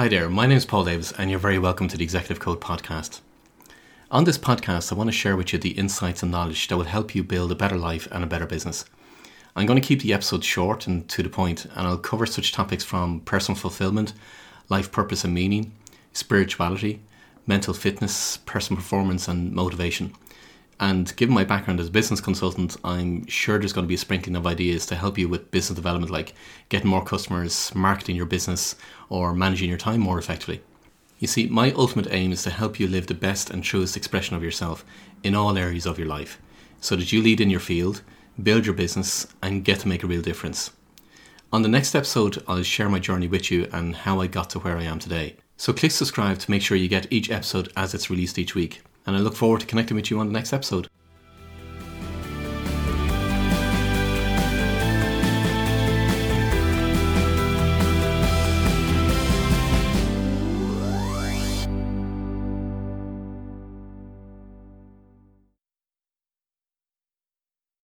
Hi there, my name is Paul Davis, and you're very welcome to the Executive Code podcast. On this podcast, I want to share with you the insights and knowledge that will help you build a better life and a better business. I'm going to keep the episode short and to the point, and I'll cover such topics from personal fulfillment, life purpose and meaning, spirituality, mental fitness, personal performance, and motivation. And given my background as a business consultant, I'm sure there's going to be a sprinkling of ideas to help you with business development, like getting more customers, marketing your business, or managing your time more effectively. You see, my ultimate aim is to help you live the best and truest expression of yourself in all areas of your life so that you lead in your field, build your business, and get to make a real difference. On the next episode, I'll share my journey with you and how I got to where I am today. So click subscribe to make sure you get each episode as it's released each week and I look forward to connecting with you on the next episode.